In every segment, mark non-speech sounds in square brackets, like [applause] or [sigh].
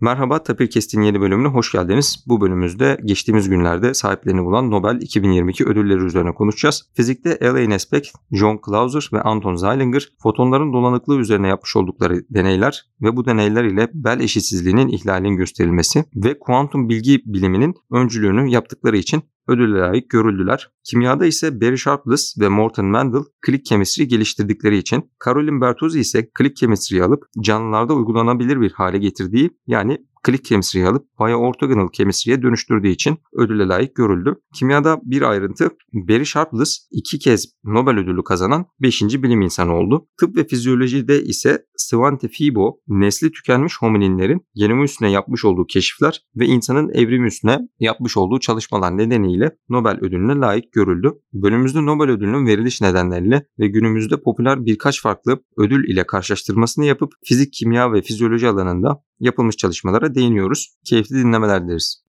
Merhaba Tapir Kest'in yeni bölümüne hoş geldiniz. Bu bölümümüzde geçtiğimiz günlerde sahiplerini bulan Nobel 2022 ödülleri üzerine konuşacağız. Fizikte Alain Aspect, John Clauser ve Anton Zeilinger fotonların dolanıklığı üzerine yapmış oldukları deneyler ve bu deneyler ile bel eşitsizliğinin ihlalinin gösterilmesi ve kuantum bilgi biliminin öncülüğünü yaptıkları için ödülle layık görüldüler. Kimyada ise Barry Sharpless ve Morton Mendel click chemistry geliştirdikleri için Caroline Bertozzi ise click chemistry'yi alıp canlılarda uygulanabilir bir hale getirdiği yani click chemistry'yi alıp bioorthogonal chemistry'ye dönüştürdüğü için ödüle layık görüldü. Kimyada bir ayrıntı Barry Sharpless iki kez Nobel ödülü kazanan 5. bilim insanı oldu. Tıp ve fizyolojide ise Svante Fibo nesli tükenmiş homininlerin genomu üstüne yapmış olduğu keşifler ve insanın evrimi üstüne yapmış olduğu çalışmalar nedeniyle Nobel ödülüne layık görüldü. Bölümümüzde Nobel ödülünün veriliş nedenleriyle ve günümüzde popüler birkaç farklı ödül ile karşılaştırmasını yapıp fizik, kimya ve fizyoloji alanında yapılmış çalışmalara değiniyoruz. Keyifli dinlemeler dileriz.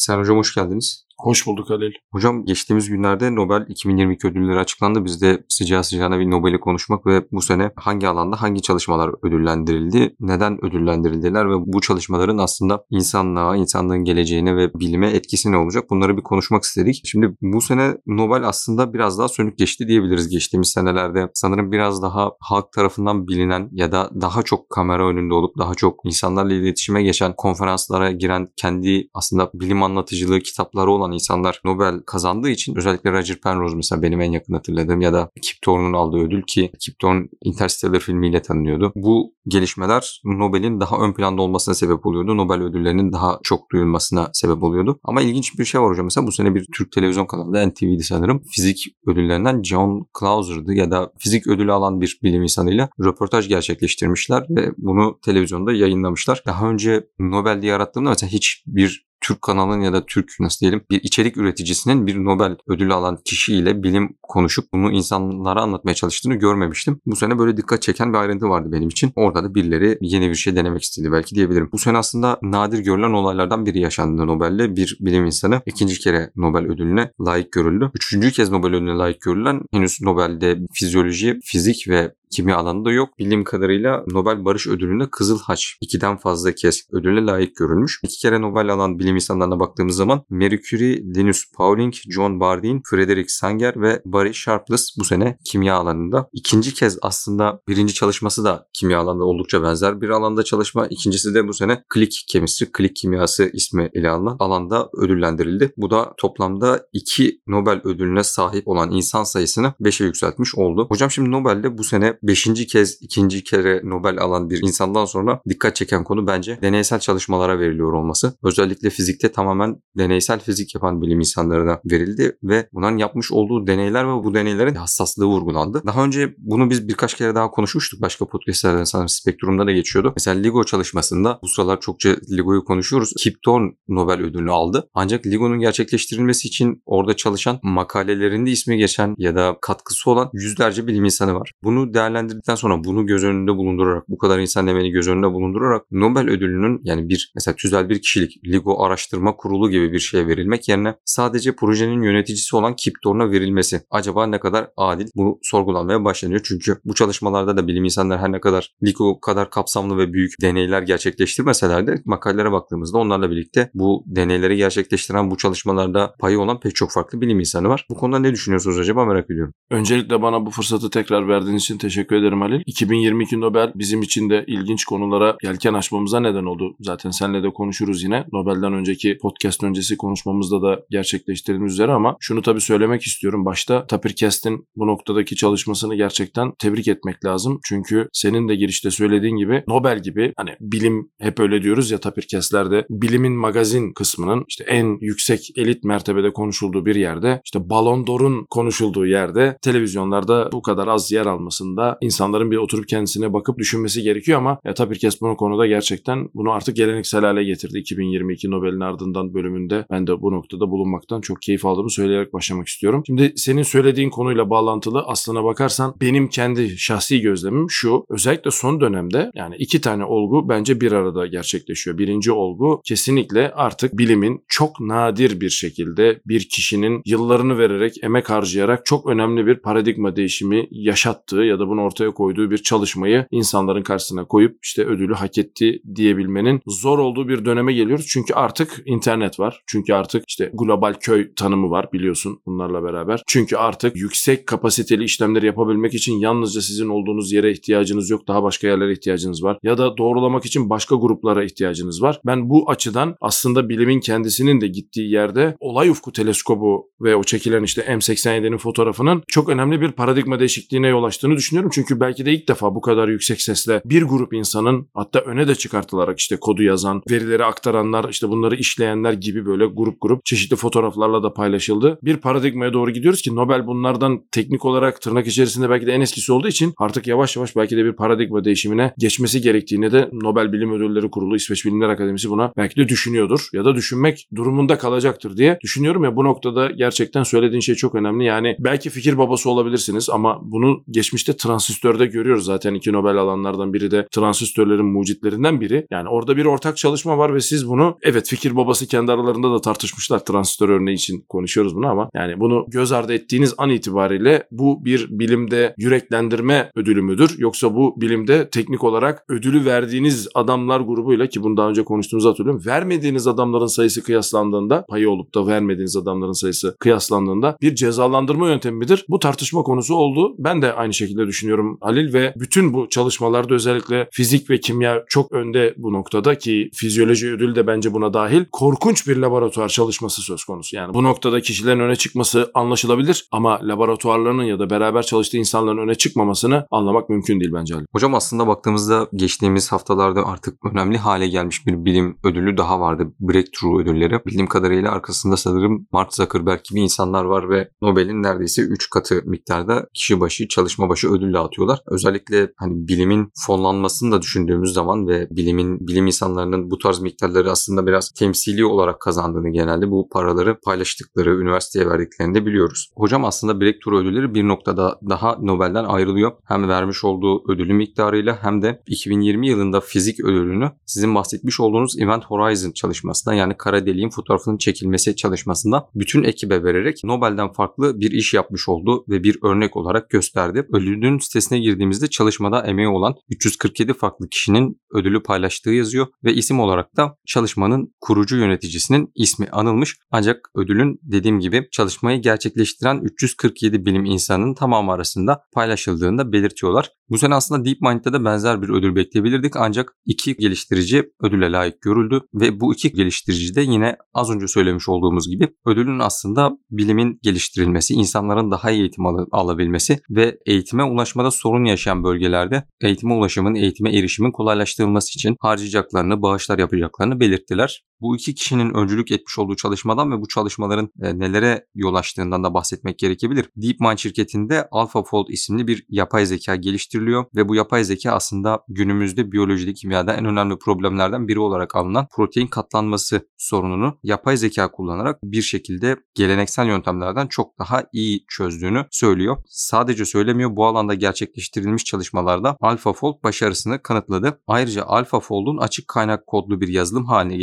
Serhan Hocam hoş geldiniz. Hoş bulduk Halil. Hocam geçtiğimiz günlerde Nobel 2022 ödülleri açıklandı. Biz de sıcağı sıcağına bir Nobel'i konuşmak ve bu sene hangi alanda hangi çalışmalar ödüllendirildi, neden ödüllendirildiler ve bu çalışmaların aslında insanlığa, insanlığın geleceğine ve bilime etkisi ne olacak bunları bir konuşmak istedik. Şimdi bu sene Nobel aslında biraz daha sönük geçti diyebiliriz geçtiğimiz senelerde. Sanırım biraz daha halk tarafından bilinen ya da daha çok kamera önünde olup daha çok insanlarla iletişime geçen konferanslara giren kendi aslında bilim anlatıcılığı kitapları olan insanlar Nobel kazandığı için özellikle Roger Penrose mesela benim en yakın hatırladığım ya da Kip Thorne'un aldığı ödül ki Kip Thorne Interstellar filmiyle tanınıyordu. Bu gelişmeler Nobel'in daha ön planda olmasına sebep oluyordu. Nobel ödüllerinin daha çok duyulmasına sebep oluyordu. Ama ilginç bir şey var hocam. Mesela bu sene bir Türk televizyon kanalında NTV'di sanırım. Fizik ödüllerinden John Clauser'dı ya da fizik ödülü alan bir bilim insanıyla röportaj gerçekleştirmişler ve bunu televizyonda yayınlamışlar. Daha önce Nobel diye arattığımda mesela hiçbir Türk kanalının ya da Türk nasıl diyelim bir içerik üreticisinin bir Nobel ödülü alan kişiyle bilim konuşup bunu insanlara anlatmaya çalıştığını görmemiştim. Bu sene böyle dikkat çeken bir ayrıntı vardı benim için. Orada da birileri yeni bir şey denemek istedi belki diyebilirim. Bu sene aslında nadir görülen olaylardan biri yaşandı Nobel'le. Bir bilim insanı ikinci kere Nobel ödülüne layık görüldü. Üçüncü kez Nobel ödülüne layık görülen henüz Nobel'de fizyoloji, fizik ve kimya alanında yok. Bildiğim kadarıyla Nobel Barış Ödülü'nde Kızıl Haç ikiden fazla kez ödüle layık görülmüş. İki kere Nobel alan bilim insanlarına baktığımız zaman Marie Curie, Linus Pauling, John Bardeen, Frederick Sanger ve Barry Sharpless bu sene kimya alanında. İkinci kez aslında birinci çalışması da kimya alanında oldukça benzer bir alanda çalışma. İkincisi de bu sene Click Chemistry, Click Kimyası ismi ile alınan alanda ödüllendirildi. Bu da toplamda iki Nobel ödülüne sahip olan insan sayısını 5'e yükseltmiş oldu. Hocam şimdi Nobel'de bu sene beşinci kez ikinci kere Nobel alan bir insandan sonra dikkat çeken konu bence deneysel çalışmalara veriliyor olması. Özellikle fizikte tamamen deneysel fizik yapan bilim insanlarına verildi ve bunların yapmış olduğu deneyler ve bu deneylerin hassaslığı vurgulandı. Daha önce bunu biz birkaç kere daha konuşmuştuk. Başka podcastlerden sanırım Spektrum'da da geçiyordu. Mesela LIGO çalışmasında bu sıralar çokça LIGO'yu konuşuyoruz. Kip Thorne Nobel ödülünü aldı. Ancak LIGO'nun gerçekleştirilmesi için orada çalışan makalelerinde ismi geçen ya da katkısı olan yüzlerce bilim insanı var. Bunu değerlendirmek değerlendirdikten sonra bunu göz önünde bulundurarak, bu kadar insan demeni göz önünde bulundurarak Nobel ödülünün yani bir mesela tüzel bir kişilik, LIGO araştırma kurulu gibi bir şeye verilmek yerine sadece projenin yöneticisi olan Kip Thorne'a verilmesi acaba ne kadar adil? Bu sorgulanmaya başlanıyor. Çünkü bu çalışmalarda da bilim insanları her ne kadar LIGO kadar kapsamlı ve büyük deneyler gerçekleştirmeseler de makalelere baktığımızda onlarla birlikte bu deneyleri gerçekleştiren bu çalışmalarda payı olan pek çok farklı bilim insanı var. Bu konuda ne düşünüyorsunuz acaba merak ediyorum. Öncelikle bana bu fırsatı tekrar verdiğiniz için teşekkür Teşekkür ederim Halil. 2022 Nobel bizim için de ilginç konulara yelken açmamıza neden oldu. Zaten seninle de konuşuruz yine. Nobel'den önceki podcast öncesi konuşmamızda da gerçekleştirilmiş üzere ama şunu tabii söylemek istiyorum. Başta Tapirkest'in bu noktadaki çalışmasını gerçekten tebrik etmek lazım. Çünkü senin de girişte söylediğin gibi Nobel gibi hani bilim hep öyle diyoruz ya Tapirkest'lerde bilimin magazin kısmının işte en yüksek elit mertebede konuşulduğu bir yerde işte Ballon d'Or'un konuşulduğu yerde televizyonlarda bu kadar az yer almasında da insanların bir oturup kendisine bakıp düşünmesi gerekiyor ama ya Tapirkes bu konuda gerçekten bunu artık geleneksel hale getirdi. 2022 Nobel'in ardından bölümünde ben de bu noktada bulunmaktan çok keyif aldığımı söyleyerek başlamak istiyorum. Şimdi senin söylediğin konuyla bağlantılı aslına bakarsan benim kendi şahsi gözlemim şu. Özellikle son dönemde yani iki tane olgu bence bir arada gerçekleşiyor. Birinci olgu kesinlikle artık bilimin çok nadir bir şekilde bir kişinin yıllarını vererek, emek harcayarak çok önemli bir paradigma değişimi yaşattığı ya da bunu ortaya koyduğu bir çalışmayı insanların karşısına koyup işte ödülü hak etti diyebilmenin zor olduğu bir döneme geliyoruz. Çünkü artık internet var. Çünkü artık işte global köy tanımı var biliyorsun bunlarla beraber. Çünkü artık yüksek kapasiteli işlemleri yapabilmek için yalnızca sizin olduğunuz yere ihtiyacınız yok. Daha başka yerlere ihtiyacınız var. Ya da doğrulamak için başka gruplara ihtiyacınız var. Ben bu açıdan aslında bilimin kendisinin de gittiği yerde olay ufku teleskobu ve o çekilen işte M87'nin fotoğrafının çok önemli bir paradigma değişikliğine yol açtığını düşünüyorum. Çünkü belki de ilk defa bu kadar yüksek sesle bir grup insanın hatta öne de çıkartılarak işte kodu yazan, verileri aktaranlar, işte bunları işleyenler gibi böyle grup grup çeşitli fotoğraflarla da paylaşıldı. Bir paradigmaya doğru gidiyoruz ki Nobel bunlardan teknik olarak tırnak içerisinde belki de en eskisi olduğu için artık yavaş yavaş belki de bir paradigma değişimine geçmesi gerektiğini de Nobel Bilim Ödülleri Kurulu, İsveç Bilimler Akademisi buna belki de düşünüyordur ya da düşünmek durumunda kalacaktır diye düşünüyorum ya bu noktada gerçekten söylediğin şey çok önemli. Yani belki fikir babası olabilirsiniz ama bunu geçmişte transistörde görüyoruz zaten iki Nobel alanlardan biri de transistörlerin mucitlerinden biri. Yani orada bir ortak çalışma var ve siz bunu evet fikir babası kendi aralarında da tartışmışlar transistör örneği için konuşuyoruz bunu ama yani bunu göz ardı ettiğiniz an itibariyle bu bir bilimde yüreklendirme ödülü müdür yoksa bu bilimde teknik olarak ödülü verdiğiniz adamlar grubuyla ki bunu daha önce konuştuğumuzu hatırlıyorum vermediğiniz adamların sayısı kıyaslandığında payı olup da vermediğiniz adamların sayısı kıyaslandığında bir cezalandırma yöntemi midir? Bu tartışma konusu oldu. Ben de aynı şekilde düşünüyorum Halil ve bütün bu çalışmalarda özellikle fizik ve kimya çok önde bu noktada ki fizyoloji ödülü de bence buna dahil. Korkunç bir laboratuvar çalışması söz konusu. Yani bu noktada kişilerin öne çıkması anlaşılabilir ama laboratuvarlarının ya da beraber çalıştığı insanların öne çıkmamasını anlamak mümkün değil bence Halil. Hocam aslında baktığımızda geçtiğimiz haftalarda artık önemli hale gelmiş bir bilim ödülü daha vardı. Breakthrough ödülleri. Bildiğim kadarıyla arkasında sanırım Mark Zuckerberg gibi insanlar var ve Nobel'in neredeyse 3 katı miktarda kişi başı, çalışma başı ödül dağıtıyorlar. Özellikle hani bilimin fonlanmasını da düşündüğümüz zaman ve bilimin bilim insanlarının bu tarz miktarları aslında biraz temsili olarak kazandığını genelde bu paraları paylaştıkları, üniversiteye verdiklerini de biliyoruz. Hocam aslında Breakthrough ödülleri bir noktada daha Nobel'den ayrılıyor. Hem vermiş olduğu ödülü miktarıyla hem de 2020 yılında fizik ödülünü sizin bahsetmiş olduğunuz Event Horizon çalışmasında yani kara deliğin fotoğrafının çekilmesi çalışmasında bütün ekibe vererek Nobel'den farklı bir iş yapmış oldu ve bir örnek olarak gösterdi. Ödülün sitesine girdiğimizde çalışmada emeği olan 347 farklı kişinin ödülü paylaştığı yazıyor ve isim olarak da çalışmanın kurucu yöneticisinin ismi anılmış. Ancak ödülün dediğim gibi çalışmayı gerçekleştiren 347 bilim insanının tamamı arasında paylaşıldığını da belirtiyorlar. Bu sene aslında DeepMind'de de benzer bir ödül bekleyebilirdik ancak iki geliştirici ödüle layık görüldü ve bu iki geliştirici de yine az önce söylemiş olduğumuz gibi ödülün aslında bilimin geliştirilmesi, insanların daha iyi eğitim al- alabilmesi ve eğitime ulaşmada sorun yaşayan bölgelerde eğitime ulaşımın, eğitime erişimin kolaylaştırılması için harcayacaklarını, bağışlar yapacaklarını belirttiler. Bu iki kişinin öncülük etmiş olduğu çalışmadan ve bu çalışmaların e, nelere yol açtığından da bahsetmek gerekebilir. DeepMind şirketinde AlphaFold isimli bir yapay zeka geliştiriliyor ve bu yapay zeka aslında günümüzde biyolojide, kimyada en önemli problemlerden biri olarak alınan protein katlanması sorununu yapay zeka kullanarak bir şekilde geleneksel yöntemlerden çok daha iyi çözdüğünü söylüyor. Sadece söylemiyor bu alanda gerçekleştirilmiş çalışmalarda AlphaFold başarısını kanıtladı. Ayrıca AlphaFold'un açık kaynak kodlu bir yazılım haline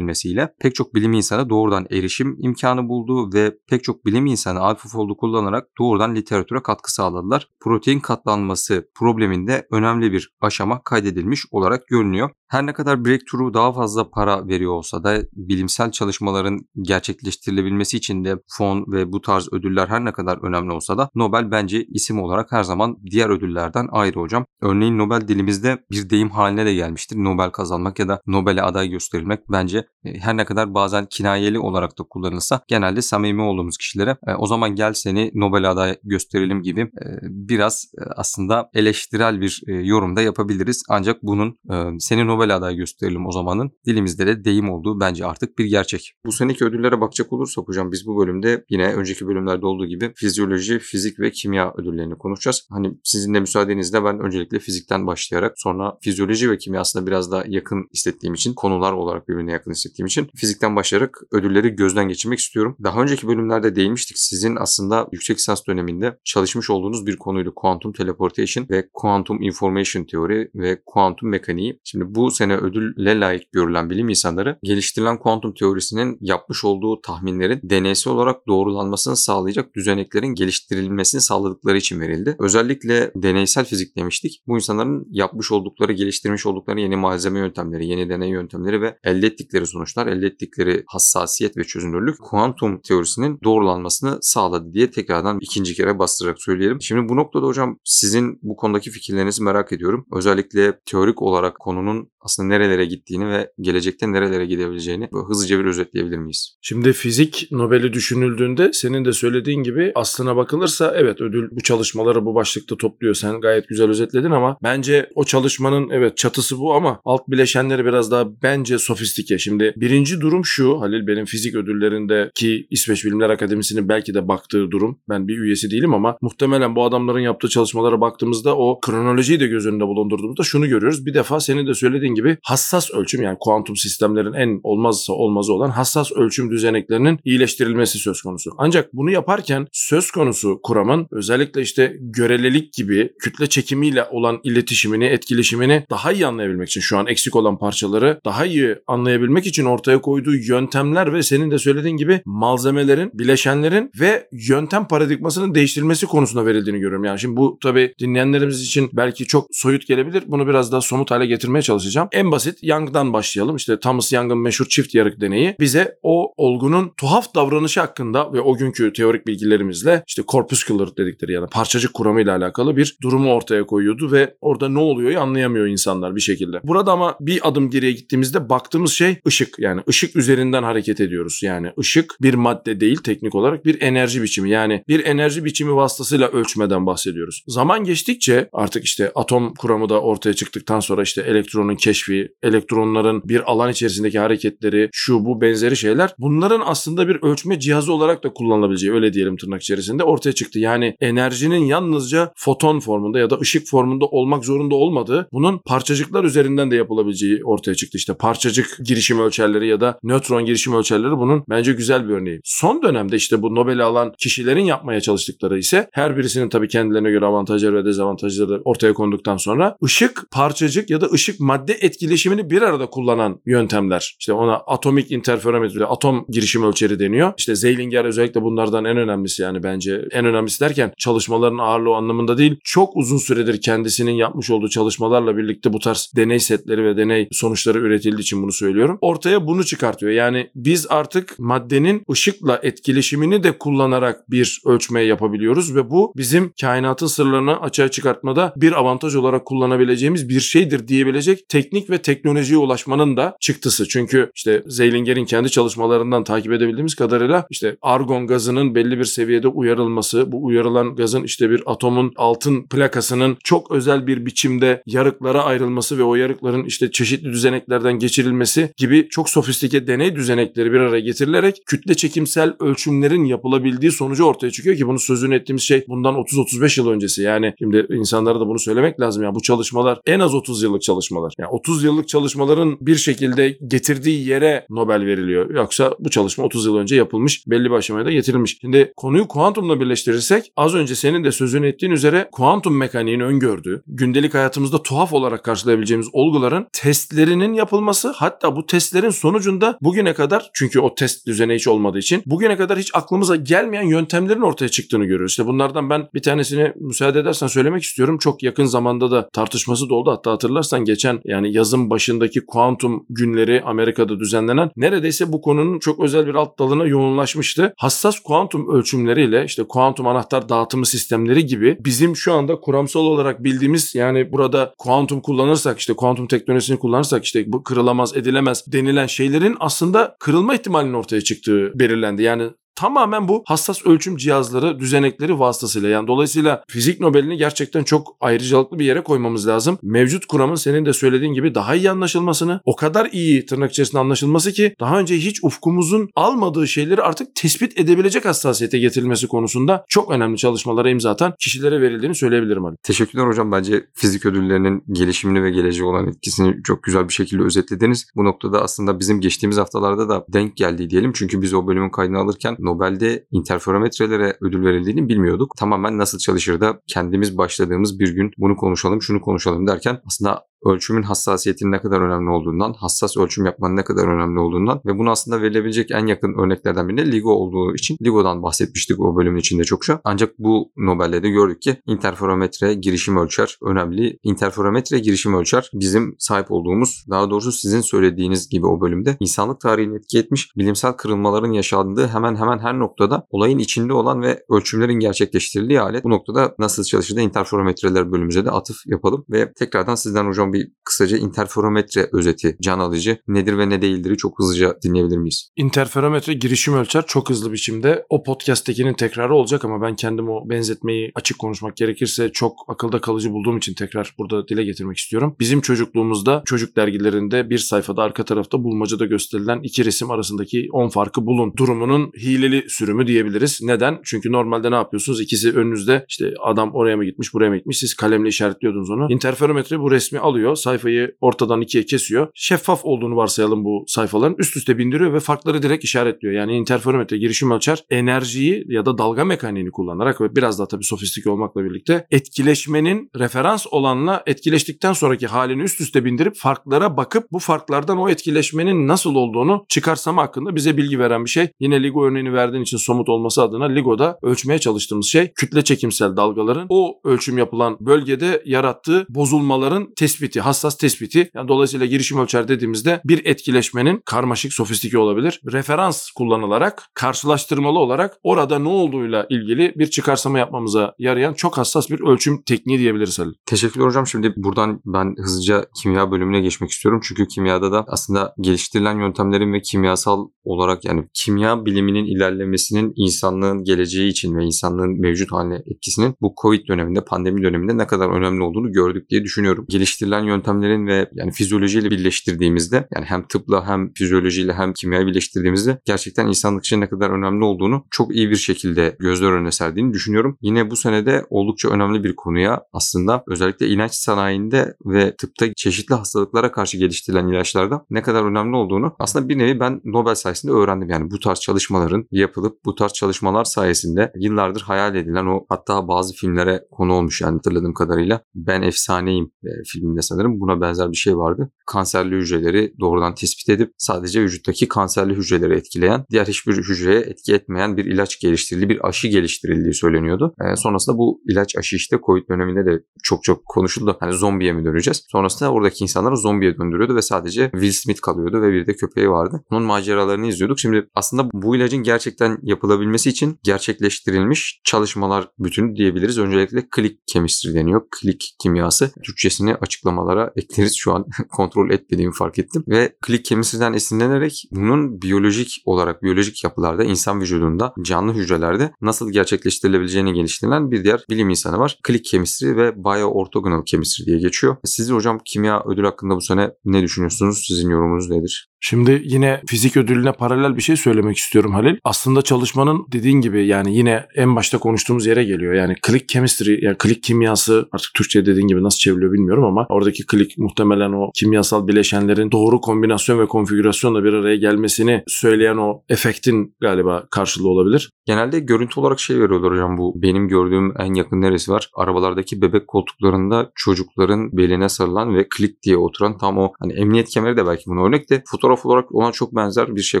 getirilmesiyle pek çok bilim insanı doğrudan erişim imkanı buldu ve pek çok bilim insanı AlphaFold'u kullanarak doğrudan literatüre katkı sağladılar. Protein katlanması probleminde önemli bir aşama kaydedilmiş olarak görünüyor. Her ne kadar Breakthrough daha fazla para veriyor olsa da bilimsel çalışmaların gerçekleştirilebilmesi için de fon ve bu tarz ödüller her ne kadar önemli olsa da Nobel bence isim olarak her zaman diğer ödüllerden ayrı hocam. Örneğin Nobel dilimizde bir deyim haline de gelmiştir. Nobel kazanmak ya da Nobel'e aday gösterilmek bence e, her ne kadar bazen kinayeli olarak da kullanılsa genelde samimi olduğumuz kişilere e, o zaman gel seni Nobel aday gösterelim gibi e, biraz aslında eleştirel bir yorum da yapabiliriz. Ancak bunun seni Nobel Nobel adayı gösterelim o zamanın. Dilimizde de deyim olduğu bence artık bir gerçek. Bu seneki ödüllere bakacak olursak hocam biz bu bölümde yine önceki bölümlerde olduğu gibi fizyoloji, fizik ve kimya ödüllerini konuşacağız. Hani sizin de müsaadenizle ben öncelikle fizikten başlayarak sonra fizyoloji ve kimya aslında biraz daha yakın hissettiğim için konular olarak birbirine yakın hissettiğim için fizikten başlayarak ödülleri gözden geçirmek istiyorum. Daha önceki bölümlerde değinmiştik. Sizin aslında yüksek lisans döneminde çalışmış olduğunuz bir konuydu. Quantum Teleportation ve Quantum Information Theory ve Quantum Mekaniği. Şimdi bu sene ödülle layık görülen bilim insanları geliştirilen kuantum teorisinin yapmış olduğu tahminlerin deneysel olarak doğrulanmasını sağlayacak düzeneklerin geliştirilmesini sağladıkları için verildi. Özellikle deneysel fizik demiştik. Bu insanların yapmış oldukları, geliştirmiş oldukları yeni malzeme yöntemleri, yeni deney yöntemleri ve elde ettikleri sonuçlar, elde ettikleri hassasiyet ve çözünürlük kuantum teorisinin doğrulanmasını sağladı diye tekrardan ikinci kere bastırarak söyleyelim. Şimdi bu noktada hocam sizin bu konudaki fikirlerinizi merak ediyorum. Özellikle teorik olarak konunun aslında nerelere gittiğini ve gelecekte nerelere gidebileceğini hızlıca bir özetleyebilir miyiz? Şimdi fizik Nobel'i düşünüldüğünde senin de söylediğin gibi aslına bakılırsa evet ödül bu çalışmaları bu başlıkta topluyor. Sen gayet güzel özetledin ama bence o çalışmanın evet çatısı bu ama alt bileşenleri biraz daha bence sofistike. Şimdi birinci durum şu Halil benim fizik ödüllerindeki İsveç Bilimler Akademisi'nin belki de baktığı durum. Ben bir üyesi değilim ama muhtemelen bu adamların yaptığı çalışmalara baktığımızda o kronolojiyi de göz önünde bulundurduğumuzda şunu görüyoruz. Bir defa senin de söylediğin gibi hassas ölçüm yani kuantum sistemlerin en olmazsa olmazı olan hassas ölçüm düzeneklerinin iyileştirilmesi söz konusu. Ancak bunu yaparken söz konusu kuramın özellikle işte görelilik gibi kütle çekimiyle olan iletişimini, etkileşimini daha iyi anlayabilmek için şu an eksik olan parçaları daha iyi anlayabilmek için ortaya koyduğu yöntemler ve senin de söylediğin gibi malzemelerin, bileşenlerin ve yöntem paradigmasının değiştirilmesi konusunda verildiğini görüyorum. Yani şimdi bu tabii dinleyenlerimiz için belki çok soyut gelebilir. Bunu biraz daha somut hale getirmeye çalışacağım. En basit Young'dan başlayalım. İşte Thomas Young'ın meşhur çift yarık deneyi bize o olgunun tuhaf davranışı hakkında ve o günkü teorik bilgilerimizle işte corpuscular dedikleri yani parçacık kuramıyla alakalı bir durumu ortaya koyuyordu ve orada ne oluyor anlayamıyor insanlar bir şekilde. Burada ama bir adım geriye gittiğimizde baktığımız şey ışık. Yani ışık üzerinden hareket ediyoruz. Yani ışık bir madde değil teknik olarak bir enerji biçimi. Yani bir enerji biçimi vasıtasıyla ölçmeden bahsediyoruz. Zaman geçtikçe artık işte atom kuramı da ortaya çıktıktan sonra işte elektronun keşfi, elektronların bir alan içerisindeki hareketleri, şu bu benzeri şeyler bunların aslında bir ölçme cihazı olarak da kullanılabileceği öyle diyelim tırnak içerisinde ortaya çıktı. Yani enerjinin yalnızca foton formunda ya da ışık formunda olmak zorunda olmadığı bunun parçacıklar üzerinden de yapılabileceği ortaya çıktı. İşte parçacık girişim ölçerleri ya da nötron girişim ölçerleri bunun bence güzel bir örneği. Son dönemde işte bu Nobel'i alan kişilerin yapmaya çalıştıkları ise her birisinin tabii kendilerine göre avantajları ve dezavantajları ortaya konduktan sonra ışık parçacık ya da ışık madde etkileşimini bir arada kullanan yöntemler. İşte ona atomik interferometre, atom girişim ölçeri deniyor. İşte Zeilinger özellikle bunlardan en önemlisi yani bence en önemlisi derken çalışmaların ağırlığı anlamında değil. Çok uzun süredir kendisinin yapmış olduğu çalışmalarla birlikte bu tarz deney setleri ve deney sonuçları üretildiği için bunu söylüyorum. Ortaya bunu çıkartıyor. Yani biz artık maddenin ışıkla etkileşimini de kullanarak bir ölçme yapabiliyoruz ve bu bizim kainatın sırlarını açığa çıkartmada bir avantaj olarak kullanabileceğimiz bir şeydir diyebilecek teknik ve teknolojiye ulaşmanın da çıktısı. Çünkü işte Zeilinger'in kendi çalışmalarından takip edebildiğimiz kadarıyla işte argon gazının belli bir seviyede uyarılması, bu uyarılan gazın işte bir atomun altın plakasının çok özel bir biçimde yarıklara ayrılması ve o yarıkların işte çeşitli düzeneklerden geçirilmesi gibi çok sofistike deney düzenekleri bir araya getirilerek kütle çekimsel ölçümlerin yapılabildiği sonucu ortaya çıkıyor ki bunu sözünü ettiğimiz şey bundan 30-35 yıl öncesi. Yani şimdi insanlara da bunu söylemek lazım. Yani bu çalışmalar en az 30 yıllık çalışmalar. Yani 30 yıllık çalışmaların bir şekilde getirdiği yere Nobel veriliyor. Yoksa bu çalışma 30 yıl önce yapılmış, belli bir aşamaya da getirilmiş. Şimdi konuyu kuantumla birleştirirsek az önce senin de sözünü ettiğin üzere kuantum mekaniğini öngördüğü, gündelik hayatımızda tuhaf olarak karşılayabileceğimiz olguların testlerinin yapılması hatta bu testlerin sonucunda bugüne kadar çünkü o test düzeni hiç olmadığı için bugüne kadar hiç aklımıza gelmeyen yöntemlerin ortaya çıktığını görüyoruz. İşte bunlardan ben bir tanesini müsaade edersen söylemek istiyorum. Çok yakın zamanda da tartışması da. Hatta hatırlarsan geçen yani yazın başındaki kuantum günleri Amerika'da düzenlenen neredeyse bu konunun çok özel bir alt dalına yoğunlaşmıştı. Hassas kuantum ölçümleriyle işte kuantum anahtar dağıtımı sistemleri gibi bizim şu anda kuramsal olarak bildiğimiz yani burada kuantum kullanırsak işte kuantum teknolojisini kullanırsak işte bu kırılamaz edilemez denilen şeylerin aslında kırılma ihtimalinin ortaya çıktığı belirlendi. Yani Tamamen bu hassas ölçüm cihazları, düzenekleri vasıtasıyla. Yani dolayısıyla fizik Nobel'ini gerçekten çok ayrıcalıklı bir yere koymamız lazım. Mevcut kuramın senin de söylediğin gibi daha iyi anlaşılmasını, o kadar iyi tırnak içerisinde anlaşılması ki daha önce hiç ufkumuzun almadığı şeyleri artık tespit edebilecek hassasiyete getirilmesi konusunda çok önemli çalışmalara imza atan kişilere verildiğini söyleyebilirim Ali. Teşekkürler hocam. Bence fizik ödüllerinin gelişimini ve geleceğe olan etkisini çok güzel bir şekilde özetlediniz. Bu noktada aslında bizim geçtiğimiz haftalarda da denk geldi diyelim. Çünkü biz o bölümün kaydını alırken Nobel'de interferometrelere ödül verildiğini bilmiyorduk. Tamamen nasıl çalışır da kendimiz başladığımız bir gün bunu konuşalım, şunu konuşalım derken aslında ölçümün hassasiyetinin ne kadar önemli olduğundan, hassas ölçüm yapmanın ne kadar önemli olduğundan ve bunu aslında verilebilecek en yakın örneklerden biri LIGO olduğu için LIGO'dan bahsetmiştik o bölümün içinde çokça. Ancak bu Nobel'de de gördük ki interferometre girişim ölçer önemli. Interferometre girişim ölçer bizim sahip olduğumuz, daha doğrusu sizin söylediğiniz gibi o bölümde insanlık tarihini etki etmiş bilimsel kırılmaların yaşandığı hemen hemen her noktada olayın içinde olan ve ölçümlerin gerçekleştirildiği alet. Bu noktada nasıl çalışır da interferometreler bölümümüze de atıf yapalım ve tekrardan sizden hocam bir kısaca interferometre özeti, can alıcı nedir ve ne değildir'i çok hızlıca dinleyebilir miyiz? Interferometre girişim ölçer çok hızlı biçimde. O podcast'tekinin tekrarı olacak ama ben kendim o benzetmeyi açık konuşmak gerekirse çok akılda kalıcı bulduğum için tekrar burada dile getirmek istiyorum. Bizim çocukluğumuzda çocuk dergilerinde bir sayfada arka tarafta bulmacada gösterilen iki resim arasındaki 10 farkı bulun durumunun hileli sürümü diyebiliriz. Neden? Çünkü normalde ne yapıyorsunuz? İkisi önünüzde işte adam oraya mı gitmiş buraya mı gitmiş siz kalemle işaretliyordunuz onu. Interferometre bu resmi alıyor sayfayı ortadan ikiye kesiyor. Şeffaf olduğunu varsayalım bu sayfaların üst üste bindiriyor ve farkları direkt işaretliyor. Yani interferometre girişim ölçer enerjiyi ya da dalga mekaniğini kullanarak ve biraz daha tabii sofistike olmakla birlikte etkileşmenin referans olanla etkileştikten sonraki halini üst üste bindirip farklara bakıp bu farklardan o etkileşmenin nasıl olduğunu çıkarsama hakkında bize bilgi veren bir şey. Yine LIGO örneğini verdiğin için somut olması adına LIGO'da ölçmeye çalıştığımız şey kütle çekimsel dalgaların o ölçüm yapılan bölgede yarattığı bozulmaların tespiti, hassas tespiti. Yani dolayısıyla girişim ölçer dediğimizde bir etkileşmenin karmaşık, sofistike olabilir. Referans kullanılarak, karşılaştırmalı olarak orada ne olduğuyla ilgili bir çıkarsama yapmamıza yarayan çok hassas bir ölçüm tekniği diyebiliriz Halil. Teşekkürler hocam. Şimdi buradan ben hızlıca kimya bölümüne geçmek istiyorum. Çünkü kimyada da aslında geliştirilen yöntemlerin ve kimyasal olarak yani kimya biliminin ilerlemesinin insanlığın geleceği için ve insanlığın mevcut haline etkisinin bu Covid döneminde, pandemi döneminde ne kadar önemli olduğunu gördük diye düşünüyorum. Geliştirilen yöntemlerin ve yani fizyolojiyle birleştirdiğimizde yani hem tıpla hem fizyolojiyle hem kimyayı birleştirdiğimizde gerçekten insanlık için ne kadar önemli olduğunu çok iyi bir şekilde gözler önüne serdiğini düşünüyorum. Yine bu senede oldukça önemli bir konuya aslında özellikle ilaç sanayinde ve tıpta çeşitli hastalıklara karşı geliştirilen ilaçlarda ne kadar önemli olduğunu aslında bir nevi ben Nobel sayesinde öğrendim. Yani bu tarz çalışmaların yapılıp bu tarz çalışmalar sayesinde yıllardır hayal edilen o hatta bazı filmlere konu olmuş yani hatırladığım kadarıyla Ben Efsaneyim e, filminde sanırım buna benzer bir şey vardı. Kanserli hücreleri doğrudan tespit edip sadece vücuttaki kanserli hücreleri etkileyen diğer hiçbir hücreye etki etmeyen bir ilaç geliştirildiği, bir aşı geliştirildiği söyleniyordu. E, sonrasında bu ilaç aşı işte Covid döneminde de çok çok konuşuldu. Hani zombiye mi döneceğiz? Sonrasında oradaki insanları zombiye döndürüyordu ve sadece Will Smith kalıyordu ve bir de köpeği vardı. Onun maceralarını izliyorduk. Şimdi aslında bu ilacın gerçekten yapılabilmesi için gerçekleştirilmiş çalışmalar bütünü diyebiliriz. Öncelikle klik chemistry deniyor. Klik kimyası. Türkçesini açıklamalara ekleriz. Şu an [laughs] kontrol etmediğimi fark ettim. Ve klik chemistry'den esinlenerek bunun biyolojik olarak biyolojik yapılarda insan vücudunda canlı hücrelerde nasıl gerçekleştirilebileceğini geliştirilen bir diğer bilim insanı var. Klik chemistry ve bioorthogonal chemistry diye geçiyor. Siz hocam kimya ödül hakkında bu sene ne düşünüyorsunuz? Sizin yorumunuz nedir? Şimdi yine fizik ödülüne paralel bir şey söylemek istiyorum Halil. Aslında çalışmanın dediğin gibi yani yine en başta konuştuğumuz yere geliyor. Yani klik chemistry yani klik kimyası artık Türkçe dediğin gibi nasıl çevriliyor bilmiyorum ama oradaki klik muhtemelen o kimyasal bileşenlerin doğru kombinasyon ve konfigürasyonla bir araya gelmesini söyleyen o efektin galiba karşılığı olabilir. Genelde görüntü olarak şey veriyorlar hocam bu. Benim gördüğüm en yakın neresi var? Arabalardaki bebek koltuklarında çocukların beline sarılan ve klik diye oturan tam o hani emniyet kemeri de belki buna örnek de fotoğraf olarak ona çok benzer bir şey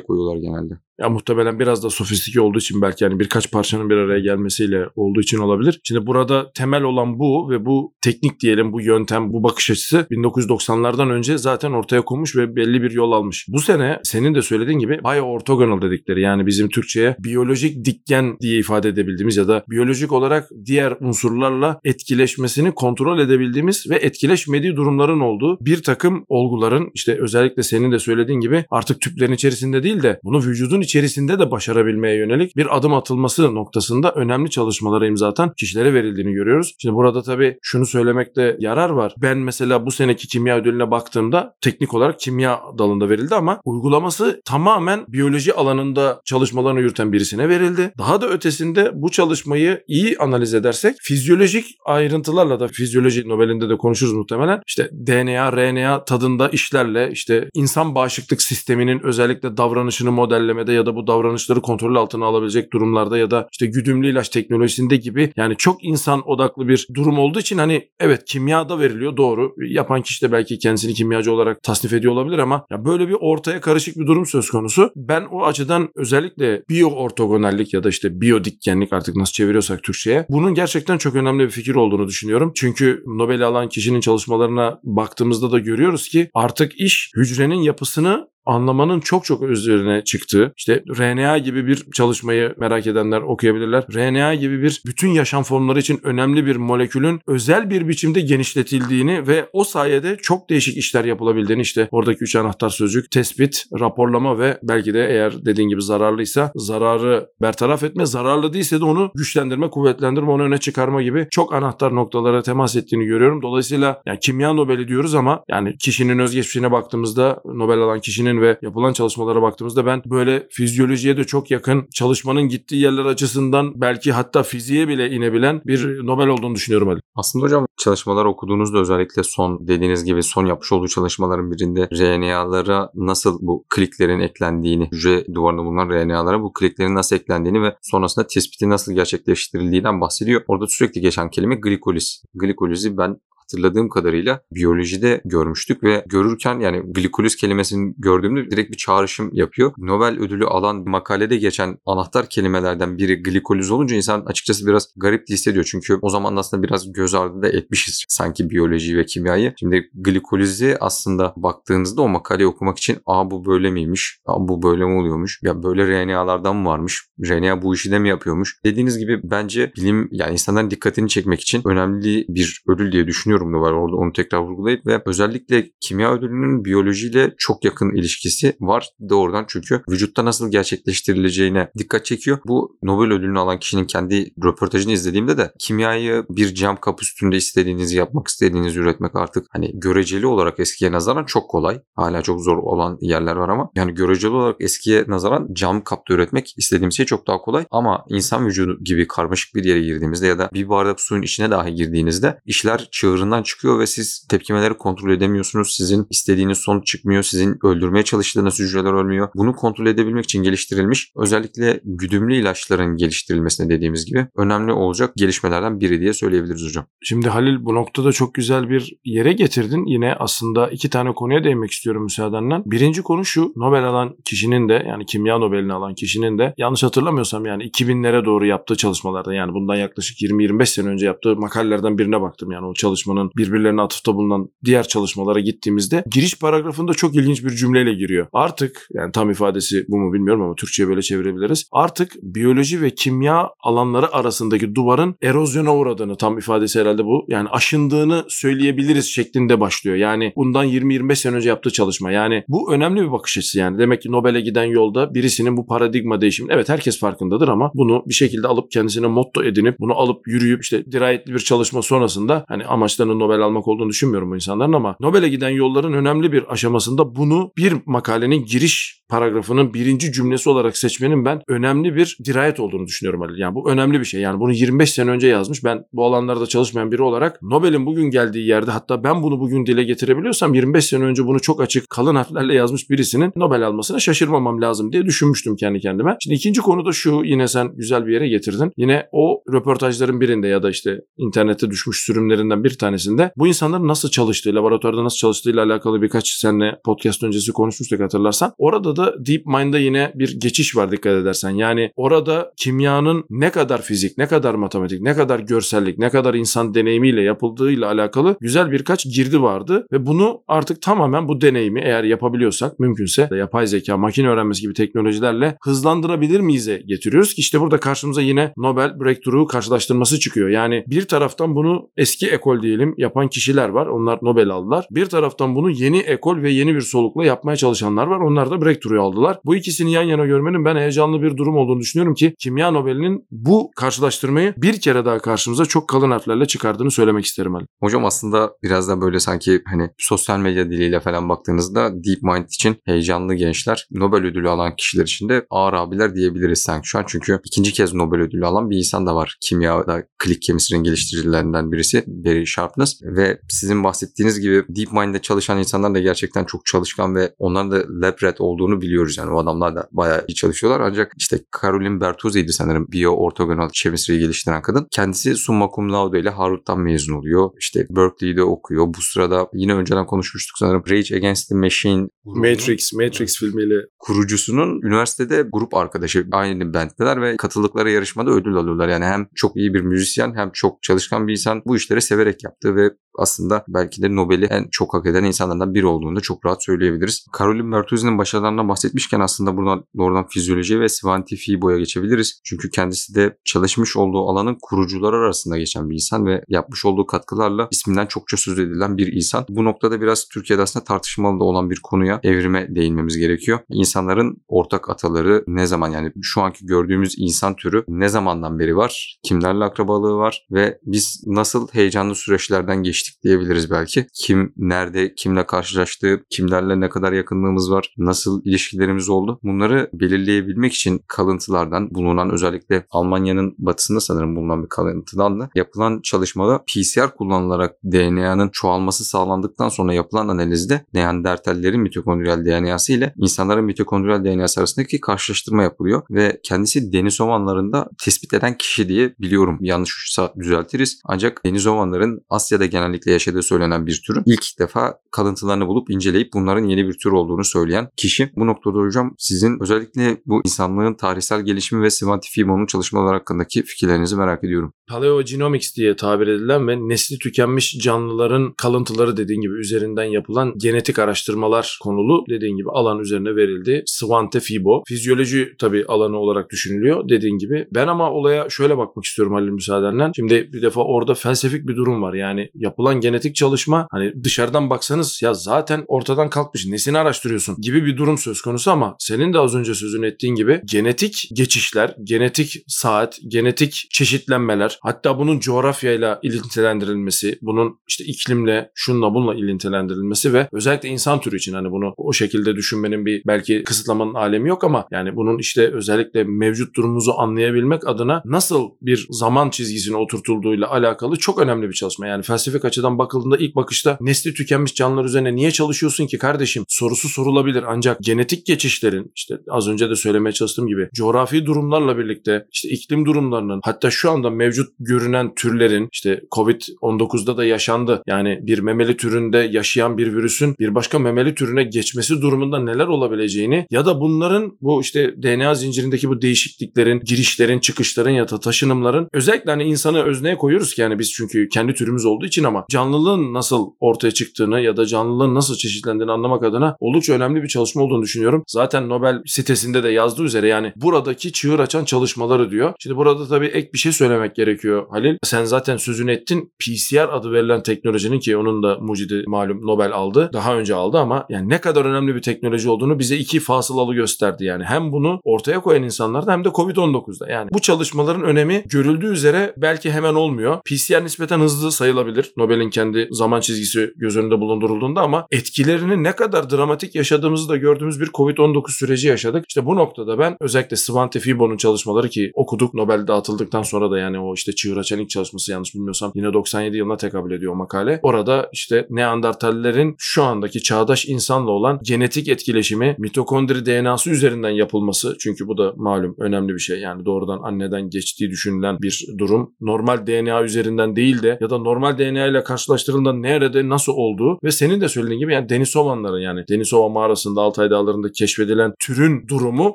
koyuyorlar genelde. Ya muhtemelen biraz da sofistike olduğu için belki yani birkaç parçanın bir araya gelmesiyle olduğu için olabilir. Şimdi burada temel olan bu ve bu teknik diyelim bu yöntem bu bakış açısı 1990'lardan önce zaten ortaya konmuş ve belli bir yol almış. Bu sene senin de söylediğin gibi bioorthogonal dedikleri yani bizim Türkçe'ye biyolojik dikgen diye ifade edebildiğimiz ya da biyolojik olarak diğer unsurlarla etkileşmesini kontrol edebildiğimiz ve etkileşmediği durumların olduğu bir takım olguların işte özellikle senin de söylediğin gibi artık tüplerin içerisinde değil de bunu vücudun içerisinde de başarabilmeye yönelik bir adım atılması noktasında önemli çalışmalara imza atan kişilere verildiğini görüyoruz. Şimdi burada tabii şunu söylemekte yarar var. Ben mesela bu seneki kimya ödülüne baktığımda teknik olarak kimya dalında verildi ama uygulaması tamamen biyoloji alanında çalışmalarını yürüten birisine verildi. Daha da ötesinde bu çalışmayı iyi analiz edersek fizyolojik ayrıntılarla da fizyoloji Nobel'inde de konuşuruz muhtemelen. İşte DNA, RNA tadında işlerle işte insan bağışıklık sisteminin özellikle davranışını modellemede ya da bu davranışları kontrol altına alabilecek durumlarda ya da işte güdümlü ilaç teknolojisinde gibi yani çok insan odaklı bir durum olduğu için hani evet kimyada veriliyor doğru. Yapan kişi de belki kendisini kimyacı olarak tasnif ediyor olabilir ama ya böyle bir ortaya karışık bir durum söz konusu. Ben o açıdan özellikle biyo ortogonallik ya da işte biyodikkenlik artık nasıl çeviriyorsak Türkçe'ye bunun gerçekten çok önemli bir fikir olduğunu düşünüyorum. Çünkü Nobel alan kişinin çalışmalarına baktığımızda da görüyoruz ki artık iş hücrenin yapısını anlamanın çok çok üzerine çıktığı işte RNA gibi bir çalışmayı merak edenler okuyabilirler. RNA gibi bir bütün yaşam formları için önemli bir molekülün özel bir biçimde genişletildiğini ve o sayede çok değişik işler yapılabildiğini işte oradaki üç anahtar sözcük tespit, raporlama ve belki de eğer dediğin gibi zararlıysa zararı bertaraf etme, zararlı değilse de onu güçlendirme, kuvvetlendirme, onu öne çıkarma gibi çok anahtar noktalara temas ettiğini görüyorum. Dolayısıyla yani kimya Nobel'i diyoruz ama yani kişinin özgeçmişine baktığımızda Nobel alan kişinin ve yapılan çalışmalara baktığımızda ben böyle fizyolojiye de çok yakın çalışmanın gittiği yerler açısından belki hatta fiziğe bile inebilen bir Nobel olduğunu düşünüyorum Ali. Aslında hocam çalışmalar okuduğunuzda özellikle son dediğiniz gibi son yapmış olduğu çalışmaların birinde RNA'lara nasıl bu kliklerin eklendiğini, hücre duvarında bulunan RNA'lara bu kliklerin nasıl eklendiğini ve sonrasında tespiti nasıl gerçekleştirildiğinden bahsediyor. Orada sürekli geçen kelime glikoliz. Glikolizi ben hatırladığım kadarıyla biyolojide görmüştük ve görürken yani glikoliz kelimesini gördüğümde direkt bir çağrışım yapıyor. Nobel ödülü alan makalede geçen anahtar kelimelerden biri glikoliz olunca insan açıkçası biraz garip hissediyor. Çünkü o zaman aslında biraz göz ardı da etmişiz sanki biyolojiyi ve kimyayı. Şimdi glikolizi aslında baktığınızda o makaleyi okumak için aa bu böyle miymiş? Aa bu böyle mi oluyormuş? Ya böyle RNA'lardan mı varmış? RNA bu işi de mi yapıyormuş? Dediğiniz gibi bence bilim yani insanların dikkatini çekmek için önemli bir ödül diye düşünüyorum yorumlu var orada onu tekrar vurgulayıp ve özellikle kimya ödülünün biyolojiyle çok yakın ilişkisi var doğrudan çünkü vücutta nasıl gerçekleştirileceğine dikkat çekiyor. Bu Nobel ödülünü alan kişinin kendi röportajını izlediğimde de kimyayı bir cam kap üstünde istediğinizi yapmak istediğinizi üretmek artık hani göreceli olarak eskiye nazaran çok kolay. Hala çok zor olan yerler var ama yani göreceli olarak eskiye nazaran cam kapta üretmek istediğim şey çok daha kolay ama insan vücudu gibi karmaşık bir yere girdiğimizde ya da bir bardak suyun içine dahi girdiğinizde işler çığırından çıkıyor ve siz tepkimeleri kontrol edemiyorsunuz. Sizin istediğiniz sonuç çıkmıyor. Sizin öldürmeye çalıştığınız hücreler ölmüyor. Bunu kontrol edebilmek için geliştirilmiş özellikle güdümlü ilaçların geliştirilmesine dediğimiz gibi önemli olacak gelişmelerden biri diye söyleyebiliriz hocam. Şimdi Halil bu noktada çok güzel bir yere getirdin. Yine aslında iki tane konuya değinmek istiyorum müsaadenle. Birinci konu şu Nobel alan kişinin de yani kimya Nobel'ini alan kişinin de yanlış hatırlamıyorsam yani 2000'lere doğru yaptığı çalışmalarda yani bundan yaklaşık 20-25 sene önce yaptığı makalelerden birine baktım. Yani o çalışmanın birbirlerine atıfta bulunan diğer çalışmalara gittiğimizde giriş paragrafında çok ilginç bir cümleyle giriyor. Artık yani tam ifadesi bu mu bilmiyorum ama Türkçe'ye böyle çevirebiliriz. Artık biyoloji ve kimya alanları arasındaki duvarın erozyona uğradığını tam ifadesi herhalde bu. Yani aşındığını söyleyebiliriz şeklinde başlıyor. Yani bundan 20-25 sene önce yaptığı çalışma. Yani bu önemli bir bakış açısı yani. Demek ki Nobel'e giden yolda birisinin bu paradigma değişimi evet herkes farkındadır ama bunu bir şekilde alıp kendisine motto edinip bunu alıp yürüyüp işte dirayetli bir çalışma sonrasında hani amaçlarının Nobel almak olduğunu düşünmüyorum bu insanların ama Nobel'e giden yolların önemli bir aşamasında bunu bir makalenin giriş paragrafının birinci cümlesi olarak seçmenin ben önemli bir dirayet olduğunu düşünüyorum Ali. Yani bu önemli bir şey. Yani bunu 25 sene önce yazmış. Ben bu alanlarda çalışmayan biri olarak Nobel'in bugün geldiği yerde hatta ben bunu bugün dile getirebiliyorsam 25 sene önce bunu çok açık kalın harflerle yazmış birisinin Nobel almasına şaşırmamam lazım diye düşünmüştüm kendi kendime. Şimdi ikinci konu da şu yine sen güzel bir yere getirdin. Yine o röportajların birinde ya da işte internette düşmüş sürümlerinden bir tanesinde bu insanların nasıl çalıştığı, laboratuvarda nasıl çalıştığıyla alakalı birkaç seninle podcast öncesi konuşmuştuk hatırlarsan. Orada da DeepMind'da yine bir geçiş var dikkat edersen. Yani orada kimyanın ne kadar fizik, ne kadar matematik, ne kadar görsellik, ne kadar insan deneyimiyle yapıldığıyla alakalı güzel birkaç girdi vardı ve bunu artık tamamen bu deneyimi eğer yapabiliyorsak mümkünse yapay zeka, makine öğrenmesi gibi teknolojilerle hızlandırabilir miyize getiriyoruz ki işte burada karşımıza yine Nobel Breakthrough karşılaştırması çıkıyor. Yani bir taraftan bunu eski ekol diyelim diyelim yapan kişiler var. Onlar Nobel aldılar. Bir taraftan bunu yeni ekol ve yeni bir solukla yapmaya çalışanlar var. Onlar da breakthrough'u aldılar. Bu ikisini yan yana görmenin ben heyecanlı bir durum olduğunu düşünüyorum ki kimya Nobel'inin bu karşılaştırmayı bir kere daha karşımıza çok kalın harflerle çıkardığını söylemek isterim Ali. Hocam aslında biraz da böyle sanki hani sosyal medya diliyle falan baktığınızda DeepMind için heyecanlı gençler, Nobel ödülü alan kişiler için de ağır abiler diyebiliriz sanki şu an. Çünkü ikinci kez Nobel ödülü alan bir insan da var. Kimyada klik kemisinin geliştiricilerinden birisi Barry Sharpness ve sizin bahsettiğiniz gibi DeepMind'de çalışan insanlar da gerçekten çok çalışkan ve onların da lab rat olduğunu biliyoruz yani o adamlar da bayağı iyi çalışıyorlar ancak işte Caroline Bertuzzi'ydi sanırım biyo ortogonal chemistry'yi geliştiren kadın. Kendisi summa cum laude ile Harvard'dan mezun oluyor. İşte Berkeley'de okuyor. Bu sırada yine önceden konuşmuştuk sanırım Rage Against the Machine Matrix, Matrix filmiyle kurucusunun üniversitede grup arkadaşı aynı banddeler ve katıldıkları yarışmada ödül alıyorlar. Yani hem çok iyi bir müzisyen hem çok çalışkan bir insan bu işleri severek yaptı ve aslında belki de Nobel'i en çok hak eden insanlardan biri olduğunu da çok rahat söyleyebiliriz. Caroline Bertuzzi'nin başarılarından bahsetmişken aslında buradan doğrudan fizyoloji ve Svante Fibo'ya geçebiliriz. Çünkü kendisi de çalışmış olduğu alanın kurucuları arasında geçen bir insan ve yapmış olduğu katkılarla isminden çokça söz edilen bir insan. Bu noktada biraz Türkiye'de aslında tartışmalı da olan bir konuya evrime değinmemiz gerekiyor. İnsanların ortak ataları ne zaman yani şu anki gördüğümüz insan türü ne zamandan beri var? Kimlerle akrabalığı var? Ve biz nasıl heyecanlı süreçlerden geçtik diyebiliriz belki. Kim nerede, kimle karşılaştı, kimlerle ne kadar yakınlığımız var, nasıl ilişkilerimiz oldu? Bunları belirleyebilmek için kalıntılardan bulunan özellikle Almanya'nın batısında sanırım bulunan bir kalıntıdan da yapılan çalışmada PCR kullanılarak DNA'nın çoğalması sağlandıktan sonra yapılan analizde Neandertallerin mitokondriyal DNA'sı ile insanların mitokondriyal DNA'sı arasındaki karşılaştırma yapılıyor ve kendisi Denisovanlarında tespit eden kişi diye biliyorum. Yanlışsa düzeltiriz. Ancak Denisovanların Asya'da genellikle yaşadığı söylenen bir türün ilk defa kalıntılarını bulup inceleyip bunların yeni bir tür olduğunu söyleyen kişi. Bu noktada hocam sizin özellikle bu insanlığın tarihsel gelişimi ve Svante Fimo'nun çalışmaları hakkındaki fikirlerinizi merak ediyorum. Paleogenomics diye tabir edilen ve nesli tükenmiş canlıların kalıntıları dediğin gibi üzerinden yapılan genetik araştırmalar konulu dediğin gibi alan üzerine verildi. Svante Fibo. Fizyoloji tabii alanı olarak düşünülüyor dediğin gibi. Ben ama olaya şöyle bakmak istiyorum Halil müsaadenle. Şimdi bir defa orada felsefik bir durum var. Yani yapılan genetik çalışma hani dışarıdan baksanız ya zaten ortadan kalkmış nesini araştırıyorsun gibi bir durum söz konusu ama senin de az önce sözünü ettiğin gibi genetik geçişler, genetik saat, genetik çeşitlenmeler hatta bunun coğrafyayla ilintilendirilmesi, bunun işte iklimle, şunla bununla ilintilendirilmesi ve özellikle insan türü için hani bunu o şekilde düşünmenin bir belki kısıtlamanın alemi yok ama yani bunun işte özellikle mevcut durumumuzu anlayabilmek adına nasıl bir zaman çizgisine oturtulduğuyla alakalı çok önemli bir çalışma. Yani felsefik açıdan bakıldığında ilk bakışta nesli tükenmiş canlılar üzerine niye çalışıyorsun ki kardeşim sorusu sorulabilir ancak genetik geçişlerin işte az önce de söylemeye çalıştığım gibi coğrafi durumlarla birlikte işte iklim durumlarının hatta şu anda mevcut görünen türlerin işte Covid-19'da da yaşandı. Yani bir memeli türünde yaşayan bir virüsün bir başka memeli türüne geçmesi durumunda neler olabileceğini ya da bunların bu işte DNA zincirindeki bu değişikliklerin, girişlerin, çıkışların ya da taşınımların özellikle hani insanı özneye koyuyoruz ki yani biz çünkü kendi türümüz olduğu için ama canlılığın nasıl ortaya çıktığını ya da canlılığın nasıl çeşitlendiğini anlamak adına oldukça önemli bir çalışma olduğunu düşünüyorum. Zaten Nobel sitesinde de yazdığı üzere yani buradaki çığır açan çalışmaları diyor. Şimdi burada tabii ek bir şey söylemek gerekiyor Halil. Sen zaten sözünü ettin. PCR adı verilen teknolojinin ki onun da mucidi malum Nobel aldı. Daha önce aldı ama yani ne kadar önemli bir teknoloji olduğunu bize iki fasılalı gösterdi yani. Hem bunu ortaya koyan insanlarda hem de Covid-19'da. Yani bu çalışmaların önemi görüldüğü üzere belki hemen olmuyor. PCR nispeten hızlı sayılabilir. Nobel'in kendi zaman çizgisi göz önünde bulundurulduğunda ama etkilerini ne kadar dramatik yaşadığımızı da gördüğümüz bir Covid-19 süreci yaşadık. İşte bu noktada ben özellikle Svante Fibo'nun çalışmaları ki okuduk Nobel dağıtıldıktan sonra da yani o işte çığır açan ilk çalışması yanlış bilmiyorsam yine 97 yılına tekabül ediyor o makale. Orada işte Neandertallerin şu andaki çağdaş insanla olan genetik etkileşimi mitokondri DNA'sı üzerinden yapılması çünkü bu da malum önemli bir şey. Yani doğrudan anneden geçtiği düşünülen bir durum. Normal DNA üzerinden değil de ya da normal DNA ile karşılaştırıldığında nerede nasıl olduğu ve senin de söylediğin gibi yani Denisovanların yani Denisova mağarasında Altay Dağları'nda keşfedilen türün durumu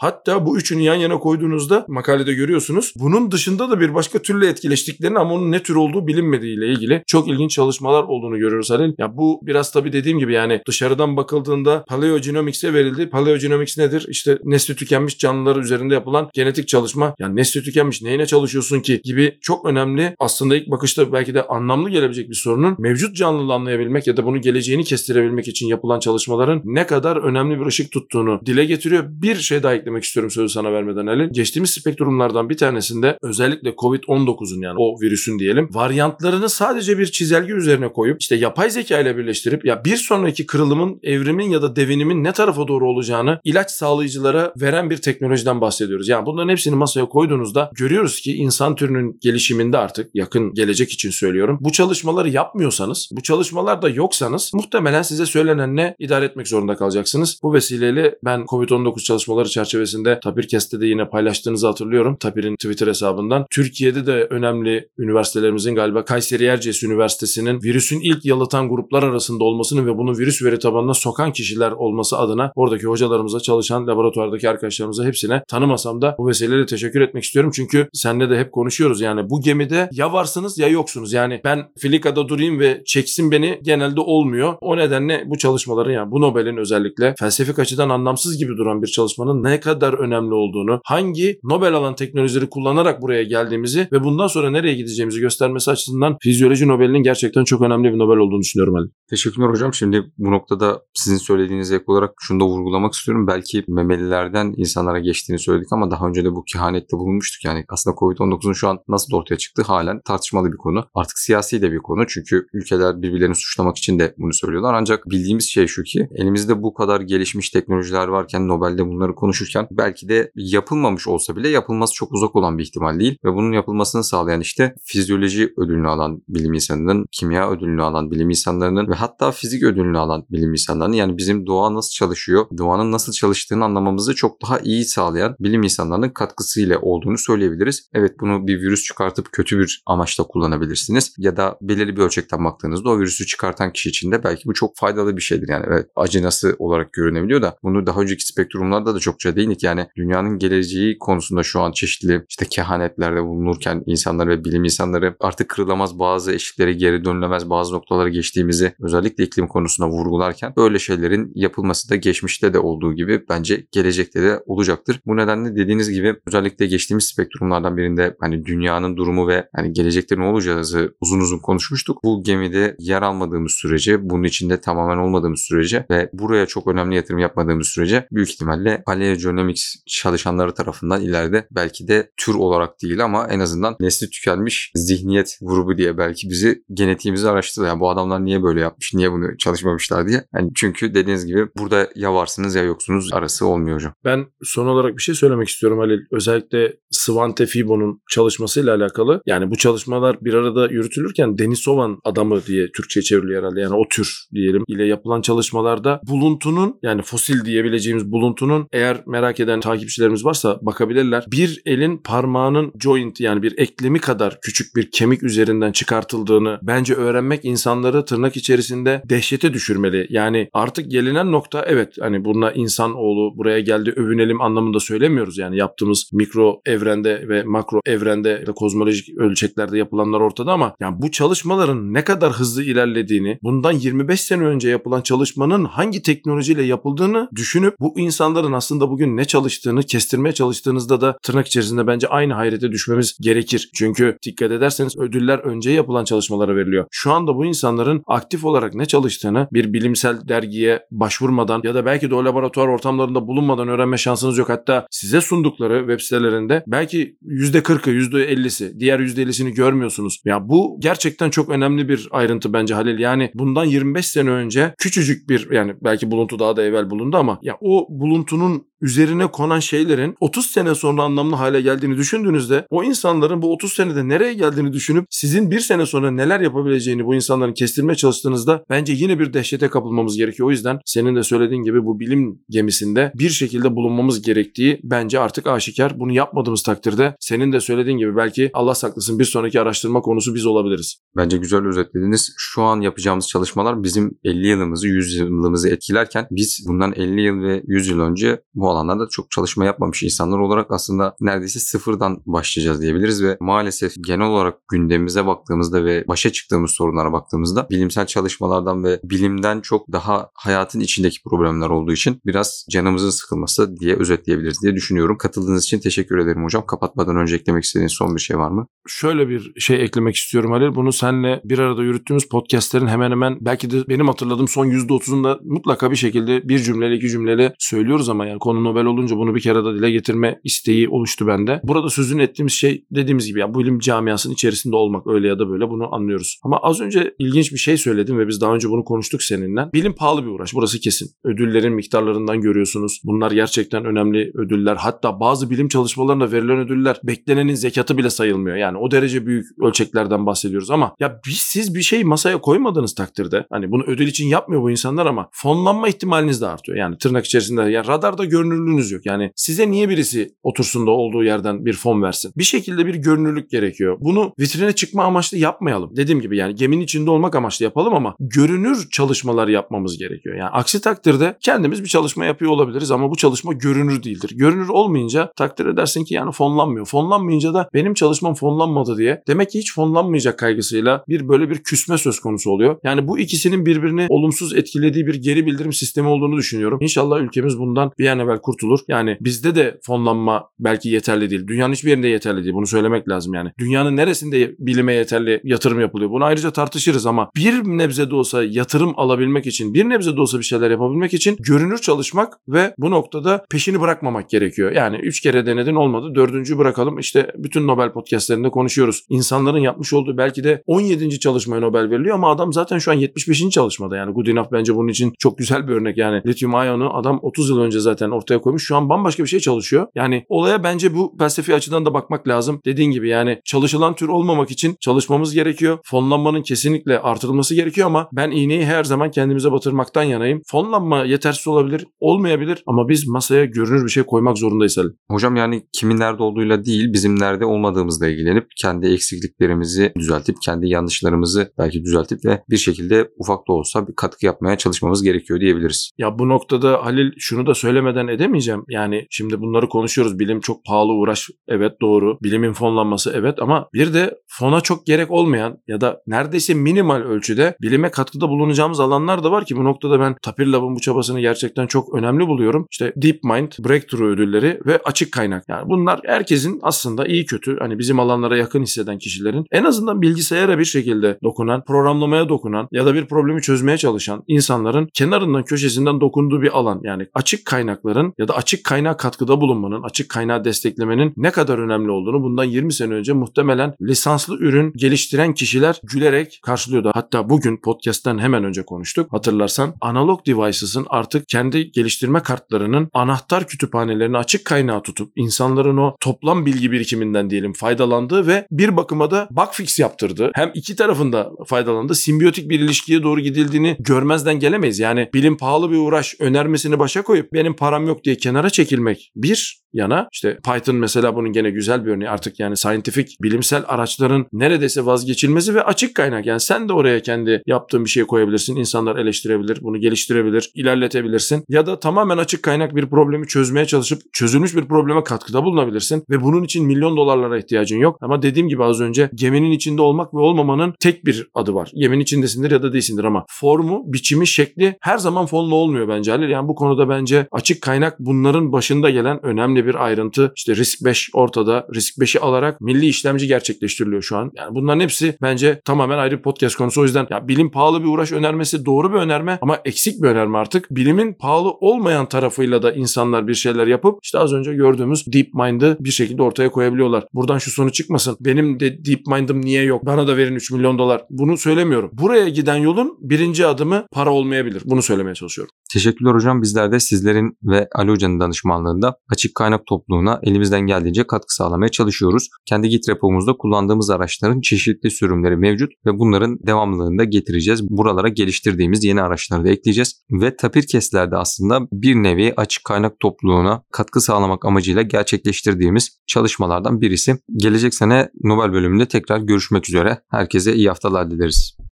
hatta bu üçünü yan yana koyduğunuzda makalede görüyorsunuz. Bunun dışında da bir başka türle etkileştiklerini ama onun ne tür olduğu bilinmediği ile ilgili çok ilginç çalışmalar olduğunu görüyoruz Halil. Ya bu biraz tabii dediğim gibi yani dışarıdan bakıldığında paleogenomics'e verildi. Paleogenomics nedir? İşte nesli tükenmiş canlılar üzerinde yapılan genetik çalışma. Yani nesli tükenmiş neyine çalışıyorsun ki gibi çok önemli aslında ilk bakışta belki de anlamlı gelebilecek bir sorunun mevcut canlılığı anlayabilmek ya da bunu geleceğini kestirebilmek için yapılan çalışmaların ne kadar önemli bir ışık tuttuğunu dile getiriyor. Bir şey daha eklemek istiyorum sözü sana vermeden Halil. Geçtiğimiz spektrumlardan bir tanesinde özellikle COVID-19'un yani o virüsün diyelim varyantlarını sadece bir çizelge üzerine koyup işte yapay zeka ile birleştirip ya bir sonraki kırılımın, evrimin ya da devinimin ne tarafa doğru olacağını ilaç sağlayıcılara veren bir teknolojiden bahsediyoruz. Yani bunların hepsini masaya koyduğunuzda görüyoruz ki insan türünün gelişiminde artık yakın gelecek için söylüyorum. Bu çalışmaları yapmıyorsanız, bu çalışmalarda yoksanız muhtemelen size söylenenle idare etmek zorunda kalacaksınız. Bu vesileyle ben COVID-19 çalışmaları çerçevesinde Tapirkest'te de yine paylaştığınızı hatırlıyorum. Tapir'in Twitter hesabından. Türkiye'de de önemli üniversitelerimizin galiba Kayseri Erciyes Üniversitesi'nin virüsün ilk yalıtan gruplar arasında olmasını ve bunu virüs veri tabanına sokan kişiler olması adına oradaki hocalarımıza, çalışan laboratuvardaki arkadaşlarımıza hepsine tanımasam da bu vesileyle teşekkür etmek istiyorum. Çünkü senle de hep konuşuyoruz yani bu gemide ya varsınız ya yoksunuz. Yani ben filikada durayım ve çeksin beni genelde olmuyor. O nedenle bu çalışmaların yani bu Nobel'in özellikle felsefik açıdan anlamsız gibi duran bir çalışmanın ne kadar önemli olduğunu, hangi Nobel alan teknolojileri kullanarak buraya geldiğimizi ve bundan sonra nereye gideceğimizi göstermesi açısından fizyoloji Nobel'inin gerçekten çok önemli bir Nobel olduğunu düşünüyorum Ali. Teşekkürler hocam. Şimdi bu noktada sizin söylediğiniz ek olarak şunu da vurgulamak istiyorum. Belki memelilerden insanlara geçtiğini söyledik ama daha önce de bu kehanette bulunmuştuk. Yani aslında Covid-19'un şu an nasıl ortaya çıktı halen tartışmalı bir konu. Artık siyasi de bir konu. Çünkü ülkeler birbirlerini suçlamak için de bunu söylüyorlar. Ancak bildiğimiz şey şu ki elimizde bu kadar gelişmiş teknolojiler varken Nobel'de bunları konuşurken belki de yapılmamış olsa bile yapılması çok uzak olan bir ihtimal değil. Ve bunun yapılmasını sağlayan işte fizyoloji ödülünü alan bilim insanının, kimya ödülünü alan bilim insanlarının ve hatta fizik ödülünü alan bilim insanlarının yani bizim doğa nasıl çalışıyor, doğanın nasıl çalıştığını anlamamızı çok daha iyi sağlayan bilim insanlarının katkısıyla olduğunu söyleyebiliriz. Evet bunu bir virüs çıkartıp kötü bir amaçla kullanabilirsiniz ya da belirli bir ölçekten baktığınızda o virüsü çıkartan kişi için de belki bu çok faydalı bir şeydir. Yani evet acınası olarak görünebiliyor da bunu daha önceki spektrumlarda da çokça değindik. Yani dünyanın geleceği konusunda şu an çeşitli işte kehanetlerde bulunurken insanlar ve bilim insanları artık kırılamaz bazı eşiklere geri dönülemez bazı noktalara geçtiğimizi özellikle iklim konusunda vurgularken böyle şeylerin yapılması da geçmişte de olduğu gibi bence gelecekte de olacaktır. Bu nedenle dediğiniz gibi özellikle geçtiğimiz spektrumlardan birinde hani dünyanın durumu ve hani gelecekte ne olacağızı uzun uzun konuşmuştuk. Bu gemide yer almadığımız sürece, bunun içinde tamamen olmadığımız sürece ve buraya çok önemli yatırım yapmadığımız sürece büyük ihtimalle paleogenomics çalışanları tarafından ileride belki de tür olarak değil ama en azından nesli tükenmiş zihniyet grubu diye belki bizi genetiğimizi araştırır. Yani bu adamlar niye böyle yapmış, niye bunu çalışmamışlar diye. Yani çünkü dediğiniz gibi burada ya varsınız ya yoksunuz arası olmuyor hocam. Ben son olarak bir şey söylemek istiyorum Halil. Özellikle Svante Fibo'nun çalışmasıyla alakalı. Yani bu çalışmalar bir arada yürütülürken Denisovan adamı diye Türkçe çevriliyor herhalde. Yani o tür diyelim ile yapılan çalışmalarda buluntunun yani fosil diyebileceğimiz buluntunun eğer merak eden takipçilerimiz varsa bakabilirler. Bir elin parmağının joint yani bir eklemi kadar küçük bir kemik üzerinden çıkartıldığını bence öğrenmek insanları tırnak içerisinde dehşete düşürmeli. Yani artık gelinen nokta evet hani buna insan oğlu buraya geldi övünelim anlamında söylemiyoruz. Yani yaptığımız mikro evrende ve makro evrende ve kozmolojik ölçeklerde yapılanlar ortada ama yani bu çalışmaların ne kadar hızlı ilerlediğini, bundan 25 sene önce yapılan çalışmanın hangi teknolojiyle yapıldığını düşünüp bu insanların aslında bugün ne çalıştığını kestirmeye çalıştığınızda da tırnak içerisinde bence aynı hayrete düşmemiz gerekir. Çünkü dikkat ederseniz ödüller önce yapılan çalışmalara veriliyor. Şu anda bu insanların aktif olarak ne çalıştığını bir bilimsel dergiye başvurmadan ya da belki de o laboratuvar ortamlarında bulunmadan öğrenme şansınız yok. Hatta size sundukları web sitelerinde belki %40'ı, %50'si, diğer %50'sini görmüyorsunuz. Ya bu gerçekten çok önemli bir ayrıntı bence Halil. Yani bundan 25 sene önce küçücük bir yani belki buluntu daha da evvel bulundu ama ya o buluntunun üzerine konan şeylerin 30 sene sonra anlamlı hale geldiğini düşündüğünüzde o insanların bu 30 senede nereye geldiğini düşünüp sizin bir sene sonra neler yapabileceğini bu insanların kestirmeye çalıştığınızda bence yine bir dehşete kapılmamız gerekiyor. O yüzden senin de söylediğin gibi bu bilim gemisinde bir şekilde bulunmamız gerektiği bence artık aşikar. Bunu yapmadığımız takdirde senin de söylediğin gibi belki Allah saklasın bir sonraki araştırma konusu biz olabiliriz. Bence güzel özetlediniz. Şu an yapacağımız çalışmalar bizim 50 yılımızı, 100 yılımızı etkilerken biz bundan 50 yıl ve 100 yıl önce bu alanlarda çok çalışma yapmamış insanlar olarak aslında neredeyse sıfırdan başlayacağız diyebiliriz ve maalesef genel olarak gündemimize baktığımızda ve başa çıktığımız sorunlara baktığımızda bilimsel çalışmalardan ve bilimden çok daha hayatın içindeki problemler olduğu için biraz canımızın sıkılması diye özetleyebiliriz diye düşünüyorum. Katıldığınız için teşekkür ederim hocam. Kapatmadan önce eklemek istediğiniz son bir şey var mı? Şöyle bir şey eklemek istiyorum Halil. Bunu senle bir arada yürüttüğümüz podcastlerin hemen hemen belki de benim hatırladığım son %30'unda mutlaka bir şekilde bir cümleyle iki cümleyle söylüyoruz ama yani konu Nobel olunca bunu bir kere de dile getirme isteği oluştu bende. Burada sözünü ettiğimiz şey dediğimiz gibi yani bu bilim camiasının içerisinde olmak öyle ya da böyle bunu anlıyoruz. Ama az önce ilginç bir şey söyledim ve biz daha önce bunu konuştuk seninle. Bilim pahalı bir uğraş. Burası kesin. Ödüllerin miktarlarından görüyorsunuz. Bunlar gerçekten önemli ödüller. Hatta bazı bilim çalışmalarına verilen ödüller beklenenin zekatı bile sayılmıyor. Yani o derece büyük ölçeklerden bahsediyoruz ama ya biz siz bir şey masaya koymadığınız takdirde hani bunu ödül için yapmıyor bu insanlar ama fonlanma ihtimaliniz de artıyor. Yani tırnak içerisinde ya radarda görünürlüğünüz yok. Yani size niye birisi otursun da olduğu yerden bir fon versin? Bir şekilde bir görünürlük gerekiyor. Bunu vitrine çıkma amaçlı yapmayalım. Dediğim gibi yani geminin içinde olmak amaçlı yapalım ama görünür çalışmalar yapmamız gerekiyor. Yani aksi takdirde kendimiz bir çalışma yapıyor olabiliriz ama bu çalışma görünür değildir. Görünür olmayınca takdir edersin ki yani fonlanmıyor. Fonlanmayınca da benim çalışmam fonlanmadı diye demek ki hiç fonlanmayacak kaygısıyla bir böyle bir küsme söz konusu oluyor. Yani bu ikisinin birbirini olumsuz etkilediği bir geri bildirim sistemi olduğunu düşünüyorum. İnşallah ülkemiz bundan bir an evvel kurtulur. Yani bizde de fonlanma belki yeterli değil. Dünyanın hiçbir yerinde yeterli değil. Bunu söylemek lazım yani. Dünyanın neresinde bilime yeterli yatırım yapılıyor? Bunu ayrıca tartışırız ama bir nebze de olsa yatırım alabilmek için, bir nebze de olsa bir şeyler yapabilmek için görünür çalışmak ve bu noktada peşini bırakmamak gerekiyor. Yani üç kere denedin olmadı. Dördüncü bırakalım. İşte bütün Nobel podcastlerinde konuşuyoruz. İnsanların yapmış olduğu belki de 17. çalışmaya Nobel veriliyor ama adam zaten şu an 75. çalışmada. Yani Good Enough bence bunun için çok güzel bir örnek. Yani lityum iyonu adam 30 yıl önce zaten ortaya koymuş. Şu an bambaşka bir şey çalışıyor. Yani olaya bence bu felsefi açıdan da bakmak lazım. Dediğin gibi yani çalışılan tür olmamak için çalışmamız gerekiyor. Fonlanmanın kesinlikle artırılması gerekiyor ama ben iğneyi her zaman kendimize batırmaktan yanayım. Fonlanma yetersiz olabilir, olmayabilir ama biz masaya görünür bir şey koymak zorundayız Ali. Hocam yani kimin nerede olduğuyla değil bizim nerede olmadığımızla ilgilenip kendi eksikliklerimizi düzeltip kendi yanlışlarımızı belki düzeltip ve bir şekilde ufak da olsa bir katkı yapmaya çalışmamız gerekiyor diyebiliriz. Ya bu noktada Halil şunu da söylemeden edemeyeceğim. Yani şimdi bunları konuşuyoruz. Bilim çok pahalı uğraş. Evet doğru. Bilimin fonlanması evet ama bir de fona çok gerek olmayan ya da neredeyse minimal ölçüde bilime katkıda bulunacağımız alanlar da var ki bu noktada ben Tapir Lab'ın bu çabasını gerçekten çok önemli buluyorum. İşte DeepMind, Breakthrough ödülleri ve açık kaynak. Yani bunlar herkesin aslında iyi kötü hani bizim alanlara yakın hisseden kişilerin en azından bilgisayara bir şekilde dokunan, programlamaya dokunan ya da bir problemi çözmeye çalışan insanların kenarından köşesinden dokunduğu bir alan. Yani açık kaynakların ya da açık kaynağa katkıda bulunmanın, açık kaynağı desteklemenin ne kadar önemli olduğunu bundan 20 sene önce muhtemelen lisanslı ürün geliştiren kişiler gülerek karşılıyordu. Hatta bugün podcast'ten hemen önce konuştuk. Hatırlarsan analog devices'ın artık kendi geliştirme kartlarının anahtar kütüphanelerini açık kaynağı tutup insanların o toplam bilgi birikiminden diyelim faydalandığı ve bir bakıma da bug fix yaptırdı. Hem tarafında faydalandı. Simbiyotik bir ilişkiye doğru gidildiğini görmezden gelemeyiz. Yani bilim pahalı bir uğraş önermesini başa koyup benim param yok diye kenara çekilmek bir yana. İşte Python mesela bunun gene güzel bir örneği. Artık yani scientific bilimsel araçların neredeyse vazgeçilmesi ve açık kaynak. Yani sen de oraya kendi yaptığın bir şey koyabilirsin. İnsanlar eleştirebilir bunu geliştirebilir ilerletebilirsin. Ya da tamamen açık kaynak bir problemi çözmeye çalışıp çözülmüş bir probleme katkıda bulunabilirsin ve bunun için milyon dolarlara ihtiyacın yok. Ama dediğim gibi az önce geminin içinde olmak ve olmamanın tek bir adı var. Geminin içindesindir ya da değilsindir ama formu biçimi şekli her zaman fonlu olmuyor bence Halil. Yani bu konuda bence açık kaynak bunların başında gelen önemli bir ayrıntı. İşte risk 5 ortada. Risk 5'i alarak milli işlemci gerçekleştiriliyor şu an. Yani bunların hepsi bence tamamen ayrı bir podcast konusu. O yüzden ya bilim pahalı bir uğraş önermesi doğru bir önerme ama eksik bir önerme artık. Bilimin pahalı olmayan tarafıyla da insanlar bir şeyler yapıp işte az önce gördüğümüz DeepMind'ı bir şekilde ortaya koyabiliyorlar. Buradan şu sonu çıkmasın. Benim de DeepMind'ım niye yok? Bana da verin 3 milyon dolar. Bunu söylemiyorum. Buraya giden yolun birinci adımı para olmayabilir. Bunu söylemeye çalışıyorum. Teşekkürler hocam. Bizler de sizlerin ve Ali Hoca'nın danışmanlığında açık kaynak topluluğuna elimizden geldiğince katkı sağlamaya çalışıyoruz. Kendi Git repomuzda kullandığımız araçların çeşitli sürümleri mevcut ve bunların devamlılığını da getireceğiz. Buralara geliştirdiğimiz yeni araçları da ekleyeceğiz. Ve Tapirkesler'de aslında bir nevi açık kaynak topluluğuna katkı sağlamak amacıyla gerçekleştirdiğimiz çalışmalardan birisi. Gelecek sene Nobel bölümünde tekrar görüşmek üzere. Herkese iyi haftalar dileriz.